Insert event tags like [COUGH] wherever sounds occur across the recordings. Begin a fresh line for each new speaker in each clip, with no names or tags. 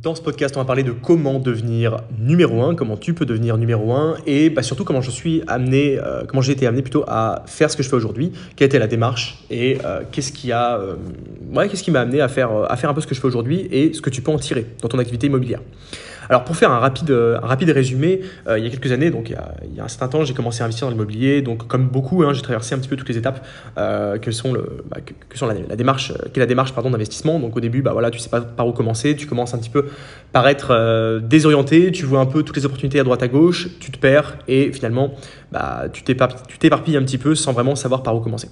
Dans ce podcast, on va parler de comment devenir numéro un, comment tu peux devenir numéro un, et bah, surtout comment je suis amené, euh, comment j'ai été amené plutôt à faire ce que je fais aujourd'hui, quelle était la démarche et euh, qu'est-ce qui a, euh, qu'est-ce qui m'a amené à faire un peu ce que je fais aujourd'hui et ce que tu peux en tirer dans ton activité immobilière. Alors pour faire un rapide, rapide résumé, il y a quelques années, donc il y a, un certain temps, j'ai commencé à investir dans l'immobilier. Donc comme beaucoup, hein, j'ai traversé un petit peu toutes les étapes que sont, le, bah, que, sont la, démarche, la d'investissement. Donc au début, bah voilà, tu sais pas par où commencer, tu commences un petit peu par être euh, désorienté, tu vois un peu toutes les opportunités à droite à gauche, tu te perds et finalement bah, tu t'éparpilles un petit peu sans vraiment savoir par où commencer.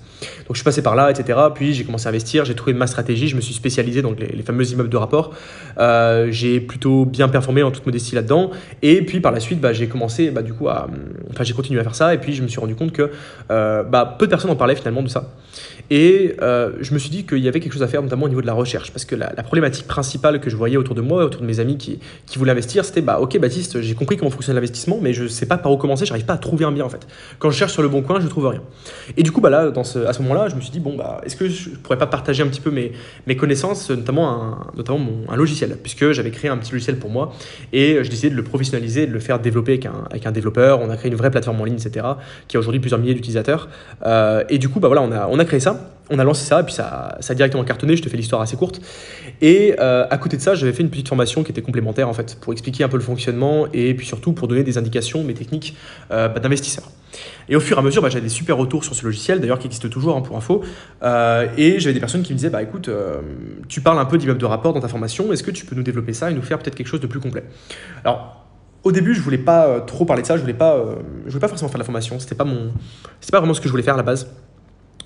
Donc je suis passé par là, etc. Puis j'ai commencé à investir, j'ai trouvé ma stratégie, je me suis spécialisé dans les, les fameux immeubles de rapport. Euh, j'ai plutôt bien performé en toute modestie là-dedans. Et puis par la suite, bah, j'ai commencé bah, du coup à, enfin j'ai continué à faire ça et puis je me suis rendu compte que euh, bah, peu de personnes en parlaient finalement de ça. Et euh, je me suis dit qu'il y avait quelque chose à faire, notamment au niveau de la recherche, parce que la, problématique principale que je voyais autour de moi, autour de mes amis qui, qui voulaient investir, c'était bah ok Baptiste, j'ai compris comment fonctionne l'investissement, mais je ne sais pas par où commencer, j'arrive pas à trouver un bien en fait. Quand je cherche sur le bon coin, je trouve rien. Et du coup, bah là, à ce moment-là, je me suis dit bon bah est-ce que je pourrais pas partager un petit peu mes, connaissances, notamment un, logiciel, puisque j'avais créé un petit logiciel pour moi et j'ai décidé de le professionnaliser, de le faire développer avec un, développeur. On a créé une vraie plateforme en ligne, etc., qui a aujourd'hui plusieurs milliers d'utilisateurs. Euh, et du coup, bah voilà, on a créé ça on a lancé ça, et puis ça, a directement cartonné, je te fais l'histoire assez courte. Et euh, à côté de ça, j'avais fait une petite formation qui était complémentaire, en fait, pour expliquer un peu le fonctionnement, et puis surtout pour donner des indications, mes techniques euh, bah, d'investisseur. Et au fur et à mesure, bah, j'avais des super retours sur ce logiciel, d'ailleurs qui existe toujours hein, pour info, euh, et j'avais des personnes qui me disaient, bah écoute, euh, tu parles un peu d'immeuble de rapport dans ta formation, est-ce que tu peux nous développer ça et nous faire peut-être quelque chose de plus complet? Alors, au début, je voulais pas trop parler de ça, je voulais pas, je voulais pas forcément faire la formation, c'était pas mon, pas vraiment ce que je voulais faire à la base.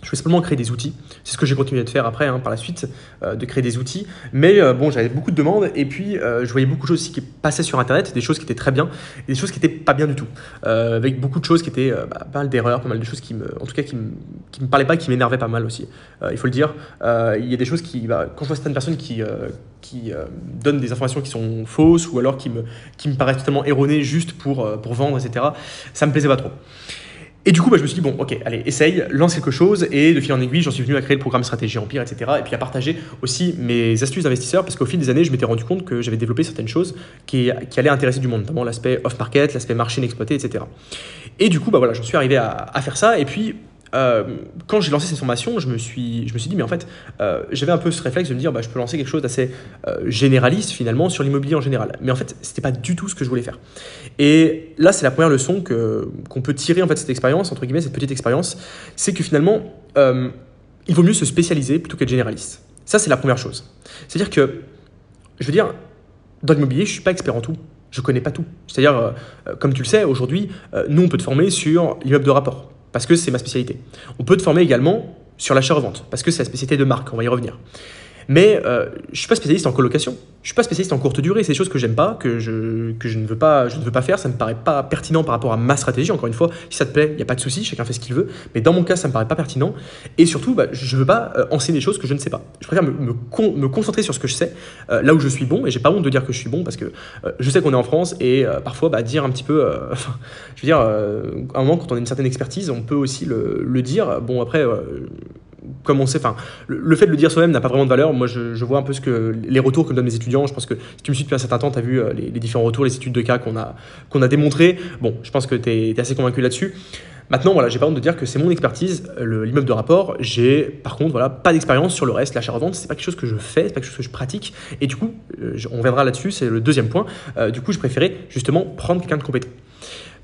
Je voulais simplement créer des outils. C'est ce que j'ai continué de faire après, hein, par la suite, euh, de créer des outils. Mais euh, bon, j'avais beaucoup de demandes et puis euh, je voyais beaucoup de choses aussi qui passaient sur Internet, des choses qui étaient très bien et des choses qui n'étaient pas bien du tout. Avec beaucoup de choses qui étaient bah, pas mal d'erreurs, pas mal de choses qui me, en tout cas, qui me, qui me parlaient pas, qui m'énervaient pas mal aussi. il faut le dire. il y a des choses qui, bah, quand je vois certaines personnes qui qui donnent des informations qui sont fausses ou alors qui me, qui me paraissent totalement erronées juste pour, pour vendre, etc., ça me plaisait pas trop. Et du coup, bah, je me suis dit, bon, ok, allez, essaye, lance quelque chose. Et de fil en aiguille, j'en suis venu à créer le programme Stratégie Empire, etc. Et puis à partager aussi mes astuces d'investisseurs, parce qu'au fil des années, je m'étais rendu compte que j'avais développé certaines choses qui, allaient intéresser du monde, notamment l'aspect off-market, l'aspect marché inexploité, etc. Et du coup, bah, voilà, j'en suis arrivé à, faire ça. Et puis, euh, quand j'ai lancé cette formation, je me suis, je me suis dit, mais en fait, euh, j'avais un peu ce réflexe de me dire, bah, je peux lancer quelque chose d'assez euh, généraliste finalement sur l'immobilier en général. Mais en fait, c'était pas du tout ce que je voulais faire. Et là, c'est la première leçon que qu'on peut tirer en fait cette expérience entre guillemets, cette petite expérience, c'est que finalement, il vaut mieux se spécialiser plutôt qu'être généraliste. Ça, c'est la première chose. C'est-à-dire que, je veux dire, dans l'immobilier, je suis pas expert en tout. Je connais pas tout. C'est-à-dire, comme tu le sais, aujourd'hui, nous, on peut te former sur l'immeuble de rapport parce que c'est ma spécialité. On peut te former également sur l'achat-revente, parce que c'est la spécialité de marque, on va y revenir. Mais euh, je ne suis pas spécialiste en colocation. Je suis pas spécialiste en courte durée. C'est des choses que j'aime pas, que je, que je ne veux pas, je ne veux pas faire. Ça me paraît pas pertinent par rapport à ma stratégie. Encore une fois, si ça te plaît, il n'y a pas de souci. Chacun fait ce qu'il veut. Mais dans mon cas, ça me paraît pas pertinent. Et surtout, bah, je ne veux pas euh, enseigner des choses que je ne sais pas. Je préfère me, me, con, me concentrer sur ce que je sais, euh, là où je suis bon. Et j'ai pas honte de dire que je suis bon parce que je sais qu'on est en France et parfois, bah, dire un petit peu, [LAUGHS] je veux dire, à un moment quand on a une certaine expertise, on peut aussi le, le dire. Bon après comme on sait, enfin, le, fait de le dire soi-même n'a pas vraiment de valeur. Moi, je, vois un peu ce que les retours que me donnent les étudiants. Je pense que si tu me suis depuis un certain temps, tu as vu euh, les, différents retours, les études de cas qu'on a, qu'on a démontrées. Bon, je pense que tu es, assez convaincu là-dessus. Maintenant, voilà, j'ai pas honte de dire que c'est mon expertise, l'immeuble de rapport. J'ai, par contre, voilà, pas d'expérience sur le reste. L'achat-revente, c'est pas quelque chose que je fais, c'est pas quelque chose que je pratique. Et du coup, euh, on viendra là-dessus, c'est le deuxième point. Euh, du coup, je préférais justement prendre quelqu'un de compétent.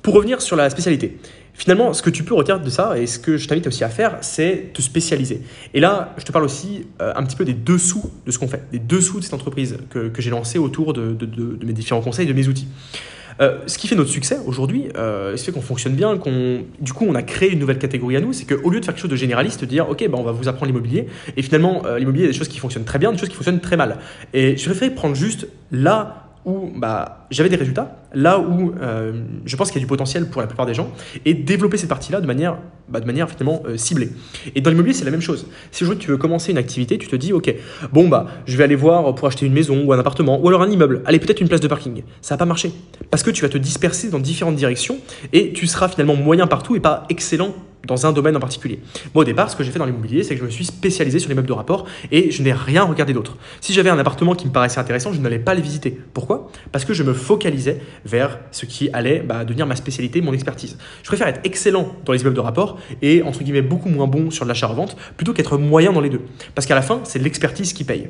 Pour revenir sur la spécialité, finalement, ce que tu peux retenir de ça et ce que je t'invite aussi à faire, c'est te spécialiser. Et là, je te parle aussi euh, un petit peu des dessous de ce qu'on fait, des dessous de cette entreprise que, que j'ai lancée autour de, mes différents conseils, de mes outils. Euh, ce qui fait notre succès aujourd'hui, euh, ce qui fait qu'on fonctionne bien, qu'on, du coup, on a créé une nouvelle catégorie à nous, c'est qu'au lieu de faire quelque chose de généraliste, de dire, ok, bah, on va vous apprendre l'immobilier, et finalement, euh, l'immobilier, il y a des choses qui fonctionnent très bien, des choses qui fonctionnent très mal. Et je préfère prendre juste là où bah, j'avais des résultats, là où euh, je pense qu'il y a du potentiel pour la plupart des gens, et développer cette partie-là de manière, bah, de manière finalement euh, ciblée. Et dans l'immobilier, c'est la même chose. Si aujourd'hui tu veux commencer une activité, tu te dis, ok, bon bah, je vais aller voir pour acheter une maison ou un appartement, ou alors un immeuble, allez peut-être une place de parking. Ça va pas marcher, parce que tu vas te disperser dans différentes directions, et tu seras finalement moyen partout et pas excellent dans un domaine en particulier. Moi, au départ, ce que j'ai fait dans l'immobilier, c'est que je me suis spécialisé sur les meubles de rapport et je n'ai rien regardé d'autre. Si j'avais un appartement qui me paraissait intéressant, je n'allais pas le visiter. Pourquoi? Parce que je me focalisais vers ce qui allait bah, devenir ma spécialité, mon expertise. Je préfère être excellent dans les immeubles de rapport et, entre guillemets, beaucoup moins bon sur l'achat-revente plutôt qu'être moyen dans les deux. Parce qu'à la fin, c'est l'expertise qui paye.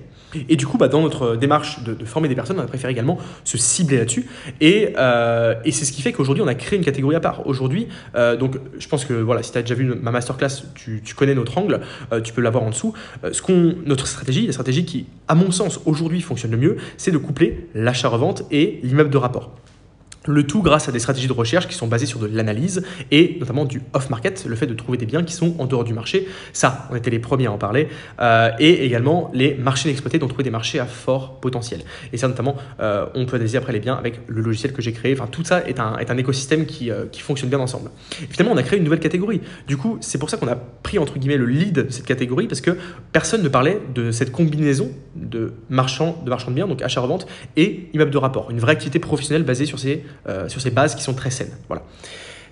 Et du coup, bah, dans notre démarche de, former des personnes, on a préféré également se cibler là-dessus. Et, euh, et c'est ce qui fait qu'aujourd'hui, on a créé une catégorie à part. Aujourd'hui, euh, donc je pense que voilà, si tu as déjà vu ma masterclass, tu, connais notre angle, euh, tu peux l'avoir en dessous. qu'on, notre stratégie, la stratégie qui, à mon sens, aujourd'hui fonctionne le mieux, c'est de coupler l'achat-revente et l'immeuble de rapport. Le tout grâce à des stratégies de recherche qui sont basées sur de l'analyse et notamment du off-market, le fait de trouver des biens qui sont en dehors du marché. Ça, on était les premiers à en parler. Euh, et également les marchés inexploités, dont trouver des marchés à fort potentiel. Et ça, notamment, euh, on peut analyser après les biens avec le logiciel que j'ai créé. Enfin, tout ça est un, est un écosystème qui, euh, qui, fonctionne bien ensemble. Et finalement, on a créé une nouvelle catégorie. Du coup, c'est pour ça qu'on a pris entre guillemets le lead de cette catégorie parce que personne ne parlait de cette combinaison de marchands de, marchands de biens, donc achat-revente, et immeuble de rapport. Une vraie activité professionnelle basée sur ces euh, sur ces bases qui sont très saines. Voilà.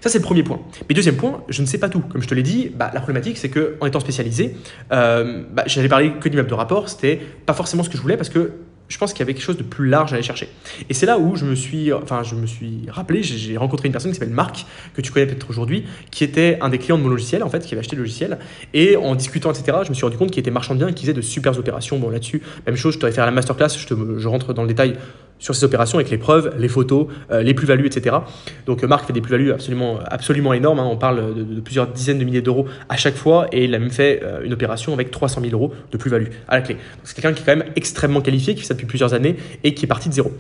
Ça, c'est le premier point. Mais deuxième point, je ne sais pas tout. Comme je te l'ai dit, bah, la problématique, c'est qu'en étant spécialisé, euh, bah, j'allais parler que d'immeubles de rapport. C'était pas forcément ce que je voulais parce que je pense qu'il y avait quelque chose de plus large à aller chercher. Et c'est là où je me suis, enfin, je me suis rappelé, j'ai rencontré une personne qui s'appelle Marc, que tu connais peut-être aujourd'hui, qui était un des clients de mon logiciel, en fait, qui avait acheté le logiciel. Et en discutant, etc., je me suis rendu compte qu'il était marchand de biens et qu'il faisait de super opérations. Bon, là-dessus, même chose, je t'aurais faire la masterclass, je, te, je rentre dans le détail sur ces opérations avec les preuves, les photos, euh, les plus-values, etc. Donc euh, Marc fait des plus-values absolument, absolument énormes. Hein. On parle de, plusieurs dizaines de milliers d'euros à chaque fois et il a même fait euh, une opération avec 300 000 euros de plus-value à la clé. C'est quelqu'un qui est quand même extrêmement qualifié, qui fait ça depuis plusieurs années et qui est parti de zéro.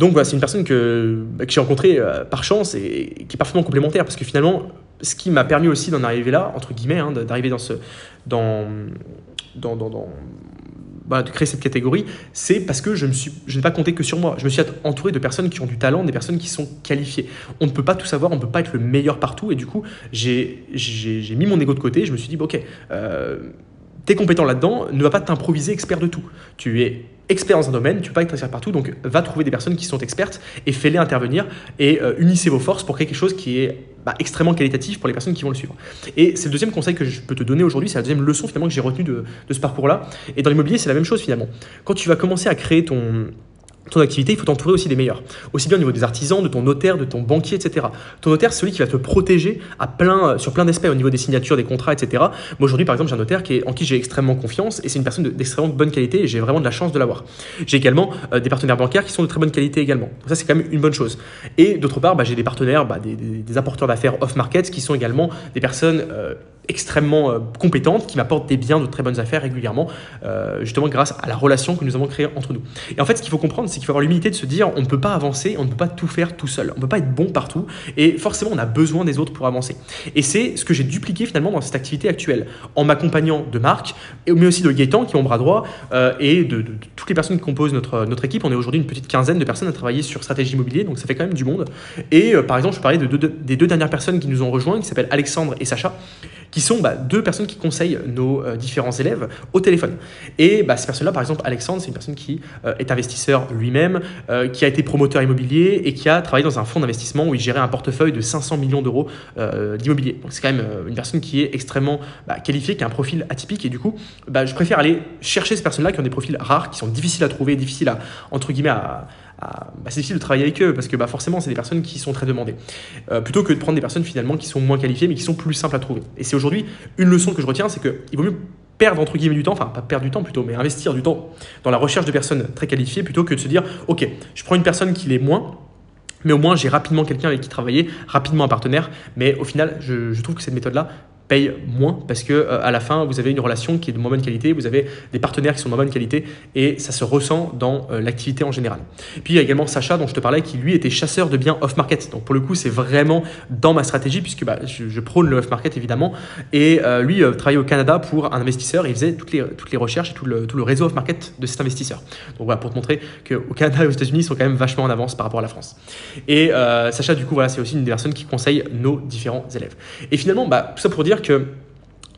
Donc voilà, c'est une personne que, bah, j'ai rencontrée par chance et, qui est parfaitement complémentaire parce que finalement, ce qui m'a permis aussi d'en arriver là, entre guillemets, hein, d'arriver dans ce, dans, dans, bah, de créer cette catégorie, c'est parce que je ne je n'ai pas compté que sur moi. Je me suis entouré de personnes qui ont du talent, des personnes qui sont qualifiées. On ne peut pas tout savoir, on ne peut pas être le meilleur partout. Et du coup, j'ai mis mon ego de côté. Je me suis dit, ok, euh, t'es compétent là-dedans, ne va pas t'improviser expert de tout. Tu es expert dans un domaine, tu ne peux pas être expert partout, donc va trouver des personnes qui sont expertes et fais-les intervenir et euh, unissez vos forces pour créer quelque chose qui est bah, extrêmement qualitatif pour les personnes qui vont le suivre. Et c'est le deuxième conseil que je peux te donner aujourd'hui, c'est la deuxième leçon finalement que j'ai retenue de, de ce parcours-là. Et dans l'immobilier, c'est la même chose finalement. Quand tu vas commencer à créer ton, ton activité, il faut t'entourer aussi des meilleurs. Aussi bien au niveau des artisans, de ton notaire, de ton banquier, etc. Ton notaire, c'est celui qui va te protéger à plein, sur plein d'aspects au niveau des signatures, des contrats, etc. Moi aujourd'hui, par exemple, j'ai un notaire qui est, en qui j'ai extrêmement confiance et c'est une personne d'extrêmement bonne qualité et j'ai vraiment de la chance de l'avoir. J'ai également euh, des partenaires bancaires qui sont de très bonne qualité également. Donc ça, c'est quand même une bonne chose. Et d'autre part, bah, j'ai des partenaires, bah, des, apporteurs d'affaires off-market qui sont également des personnes euh, extrêmement euh, compétentes qui m'apportent des biens de très bonnes affaires régulièrement, euh, justement grâce à la relation que nous avons créée entre nous. Et en fait, ce qu'il faut comprendre, c'est qu'il faut avoir l'humilité de se dire on ne peut pas avancer, on ne peut pas tout faire tout seul, on ne peut pas être bon partout, et forcément, on a besoin des autres pour avancer. Et c'est ce que j'ai dupliqué finalement dans cette activité actuelle, en m'accompagnant de Marc, mais aussi de Gaëtan, qui est mon bras droit, euh, et de, toutes les personnes qui composent notre, notre équipe. On est aujourd'hui une petite quinzaine de personnes à travailler sur stratégie immobilier, donc ça fait quand même du monde. Et par exemple, je parlais de des deux dernières personnes qui nous ont rejoints, qui s'appellent Alexandre et Sacha, qui sont bah, deux personnes qui conseillent nos euh, différents élèves au téléphone. Et bah, ces personnes-là, par exemple, Alexandre, c'est une personne qui euh, est investisseur lui-même, euh, qui a été promoteur immobilier et qui a travaillé dans un fonds d'investissement où il gérait un portefeuille de 500 millions d'euros d'immobilier. Donc c'est quand même une personne qui est extrêmement bah, qualifiée, qui a un profil atypique et du coup, je préfère aller chercher ces personnes-là qui ont des profils rares, qui sont difficiles à trouver, difficiles à, entre guillemets, à, bah, c'est difficile de travailler avec eux parce que bah, forcément, c'est des personnes qui sont très demandées. Euh, plutôt que de prendre des personnes finalement qui sont moins qualifiées mais qui sont plus simples à trouver. Et c'est aujourd'hui une leçon que je retiens c'est qu'il vaut mieux perdre entre guillemets du temps, enfin pas perdre du temps plutôt, mais investir du temps dans la recherche de personnes très qualifiées plutôt que de se dire ok, je prends une personne qui l'est moins. Mais au moins, j'ai rapidement quelqu'un avec qui travailler, rapidement un partenaire. Mais au final, je, je trouve que cette méthode-là paye moins parce que euh, à la fin vous avez une relation qui est de moins bonne qualité, vous avez des partenaires qui sont de moins bonne qualité et ça se ressent dans euh, l'activité en général. Puis il y a également Sacha dont je te parlais qui lui était chasseur de biens off market. Donc pour le coup c'est vraiment dans ma stratégie puisque bah, je, prône le off market évidemment et euh, lui travaillait au Canada pour un investisseur et il faisait toutes les, toutes les recherches et tout le, tout le réseau off market de cet investisseur. Donc voilà pour te montrer qu'au Canada et aux États-Unis sont quand même vachement en avance par rapport à la France. Et Sacha du coup voilà c'est aussi une des personnes qui conseille nos différents élèves. Et finalement bah, tout ça pour dire que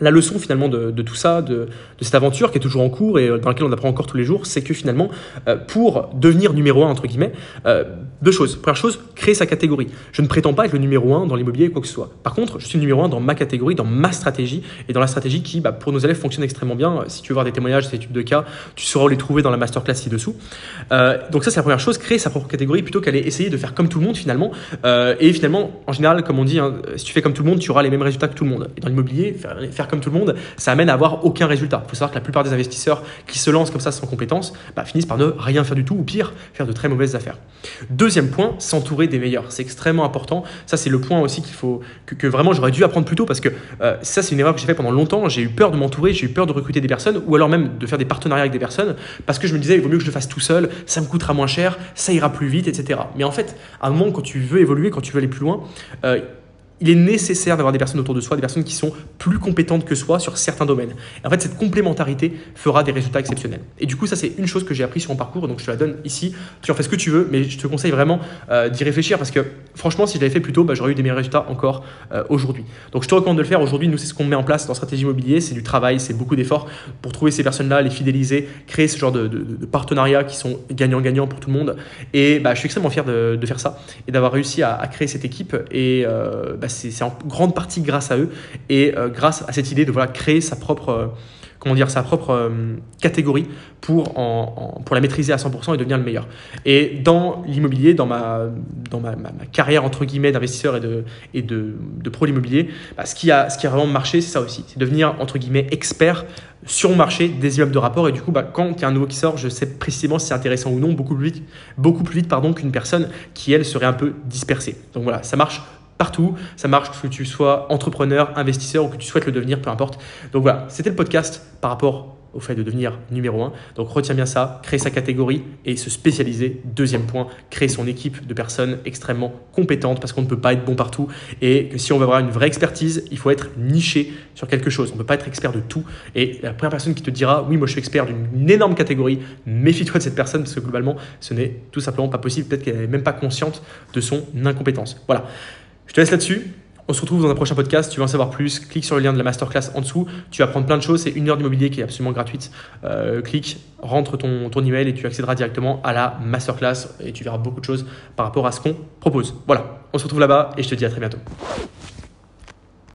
la leçon finalement de, tout ça, de, cette aventure qui est toujours en cours et dans laquelle on apprend encore tous les jours, c'est que finalement, euh, pour devenir numéro un, entre guillemets, euh, deux choses. Première chose, créer sa catégorie. Je ne prétends pas être le numéro un dans l'immobilier ou quoi que ce soit. Par contre, je suis le numéro un dans ma catégorie, dans ma stratégie et dans la stratégie qui, bah, pour nos élèves, fonctionne extrêmement bien. Si tu veux voir des témoignages, des études de cas, tu sauras les trouver dans la masterclass ci-dessous. Euh, donc ça, c'est la première chose, créer sa propre catégorie plutôt qu'aller essayer de faire comme tout le monde finalement. et finalement, en général, comme on dit, hein, si tu fais comme tout le monde, tu auras les mêmes résultats que tout le monde. Et dans l'immobilier, faire, faire comme tout le monde, ça amène à avoir aucun résultat. Il faut savoir que la plupart des investisseurs qui se lancent comme ça sans compétences bah, finissent par ne rien faire du tout ou pire, faire de très mauvaises affaires. Deuxième point, s'entourer des meilleurs. C'est extrêmement important. Ça, c'est le point aussi qu'il faut que, vraiment j'aurais dû apprendre plus tôt parce que euh, ça, c'est une erreur que j'ai fait pendant longtemps. J'ai eu peur de m'entourer, j'ai eu peur de recruter des personnes ou alors même de faire des partenariats avec des personnes parce que je me disais, il vaut mieux que je le fasse tout seul, ça me coûtera moins cher, ça ira plus vite, etc. Mais en fait, à un moment, quand tu veux évoluer, quand tu veux aller plus loin, euh, il est nécessaire d'avoir des personnes autour de soi, des personnes qui sont plus compétentes que soi sur certains domaines. en fait, cette complémentarité fera des résultats exceptionnels. Et du coup, ça, c'est une chose que j'ai appris sur mon parcours, donc je te la donne ici. Tu en fais ce que tu veux, mais je te conseille vraiment euh, d'y réfléchir parce que franchement, si je l'avais fait plus tôt, bah, j'aurais eu des meilleurs résultats encore euh, aujourd'hui. Donc, je te recommande de le faire. Aujourd'hui, nous, c'est ce qu'on met en place dans Stratégie Immobilier. C'est du travail, c'est beaucoup d'efforts pour trouver ces personnes-là, les fidéliser, créer ce genre de, partenariats qui sont gagnant-gagnant pour tout le monde. Et bah, je suis extrêmement fier de, faire ça et d'avoir réussi à, créer cette équipe. Et euh, bah, c'est en grande partie grâce à eux et euh, grâce à cette idée de voilà, créer sa propre, euh, comment dire, sa propre euh, catégorie pour, pour la maîtriser à 100% et devenir le meilleur. Et dans l'immobilier, dans, ma, dans ma, carrière entre guillemets d'investisseur et de, et de, pro l'immobilier, bah, ce, qui a, ce qui a vraiment marché, c'est ça aussi, c'est devenir entre guillemets expert sur mon marché des immeubles de rapport. Et du coup bah, quand il y a un nouveau qui sort je sais précisément si c'est intéressant ou non beaucoup plus vite beaucoup plus vite pardon qu'une personne qui elle serait un peu dispersée. Donc voilà ça marche partout. Ça marche que tu sois entrepreneur, investisseur ou que tu souhaites le devenir, peu importe. Donc voilà, c'était le podcast par rapport au fait de devenir numéro un. Donc retiens bien ça, créer sa catégorie et se spécialiser. Deuxième point, créer son équipe de personnes extrêmement compétentes parce qu'on ne peut pas être bon partout et que si on veut avoir une vraie expertise, il faut être niché sur quelque chose. On ne peut pas être expert de tout. Et la première personne qui te dira oui, moi je suis expert d'une énorme catégorie, méfie-toi de cette personne parce que globalement, ce n'est tout simplement pas possible. Peut-être qu'elle n'est même pas consciente de son incompétence. Voilà. Je te laisse là-dessus. On se retrouve dans un prochain podcast. Tu veux en savoir plus Clique sur le lien de la masterclass en dessous. Tu vas apprendre plein de choses. C'est une heure d'immobilier qui est absolument gratuite. Euh, clique, rentre ton, ton email et tu accéderas directement à la masterclass et tu verras beaucoup de choses par rapport à ce qu'on propose. Voilà, on se retrouve là-bas et je te dis à très bientôt.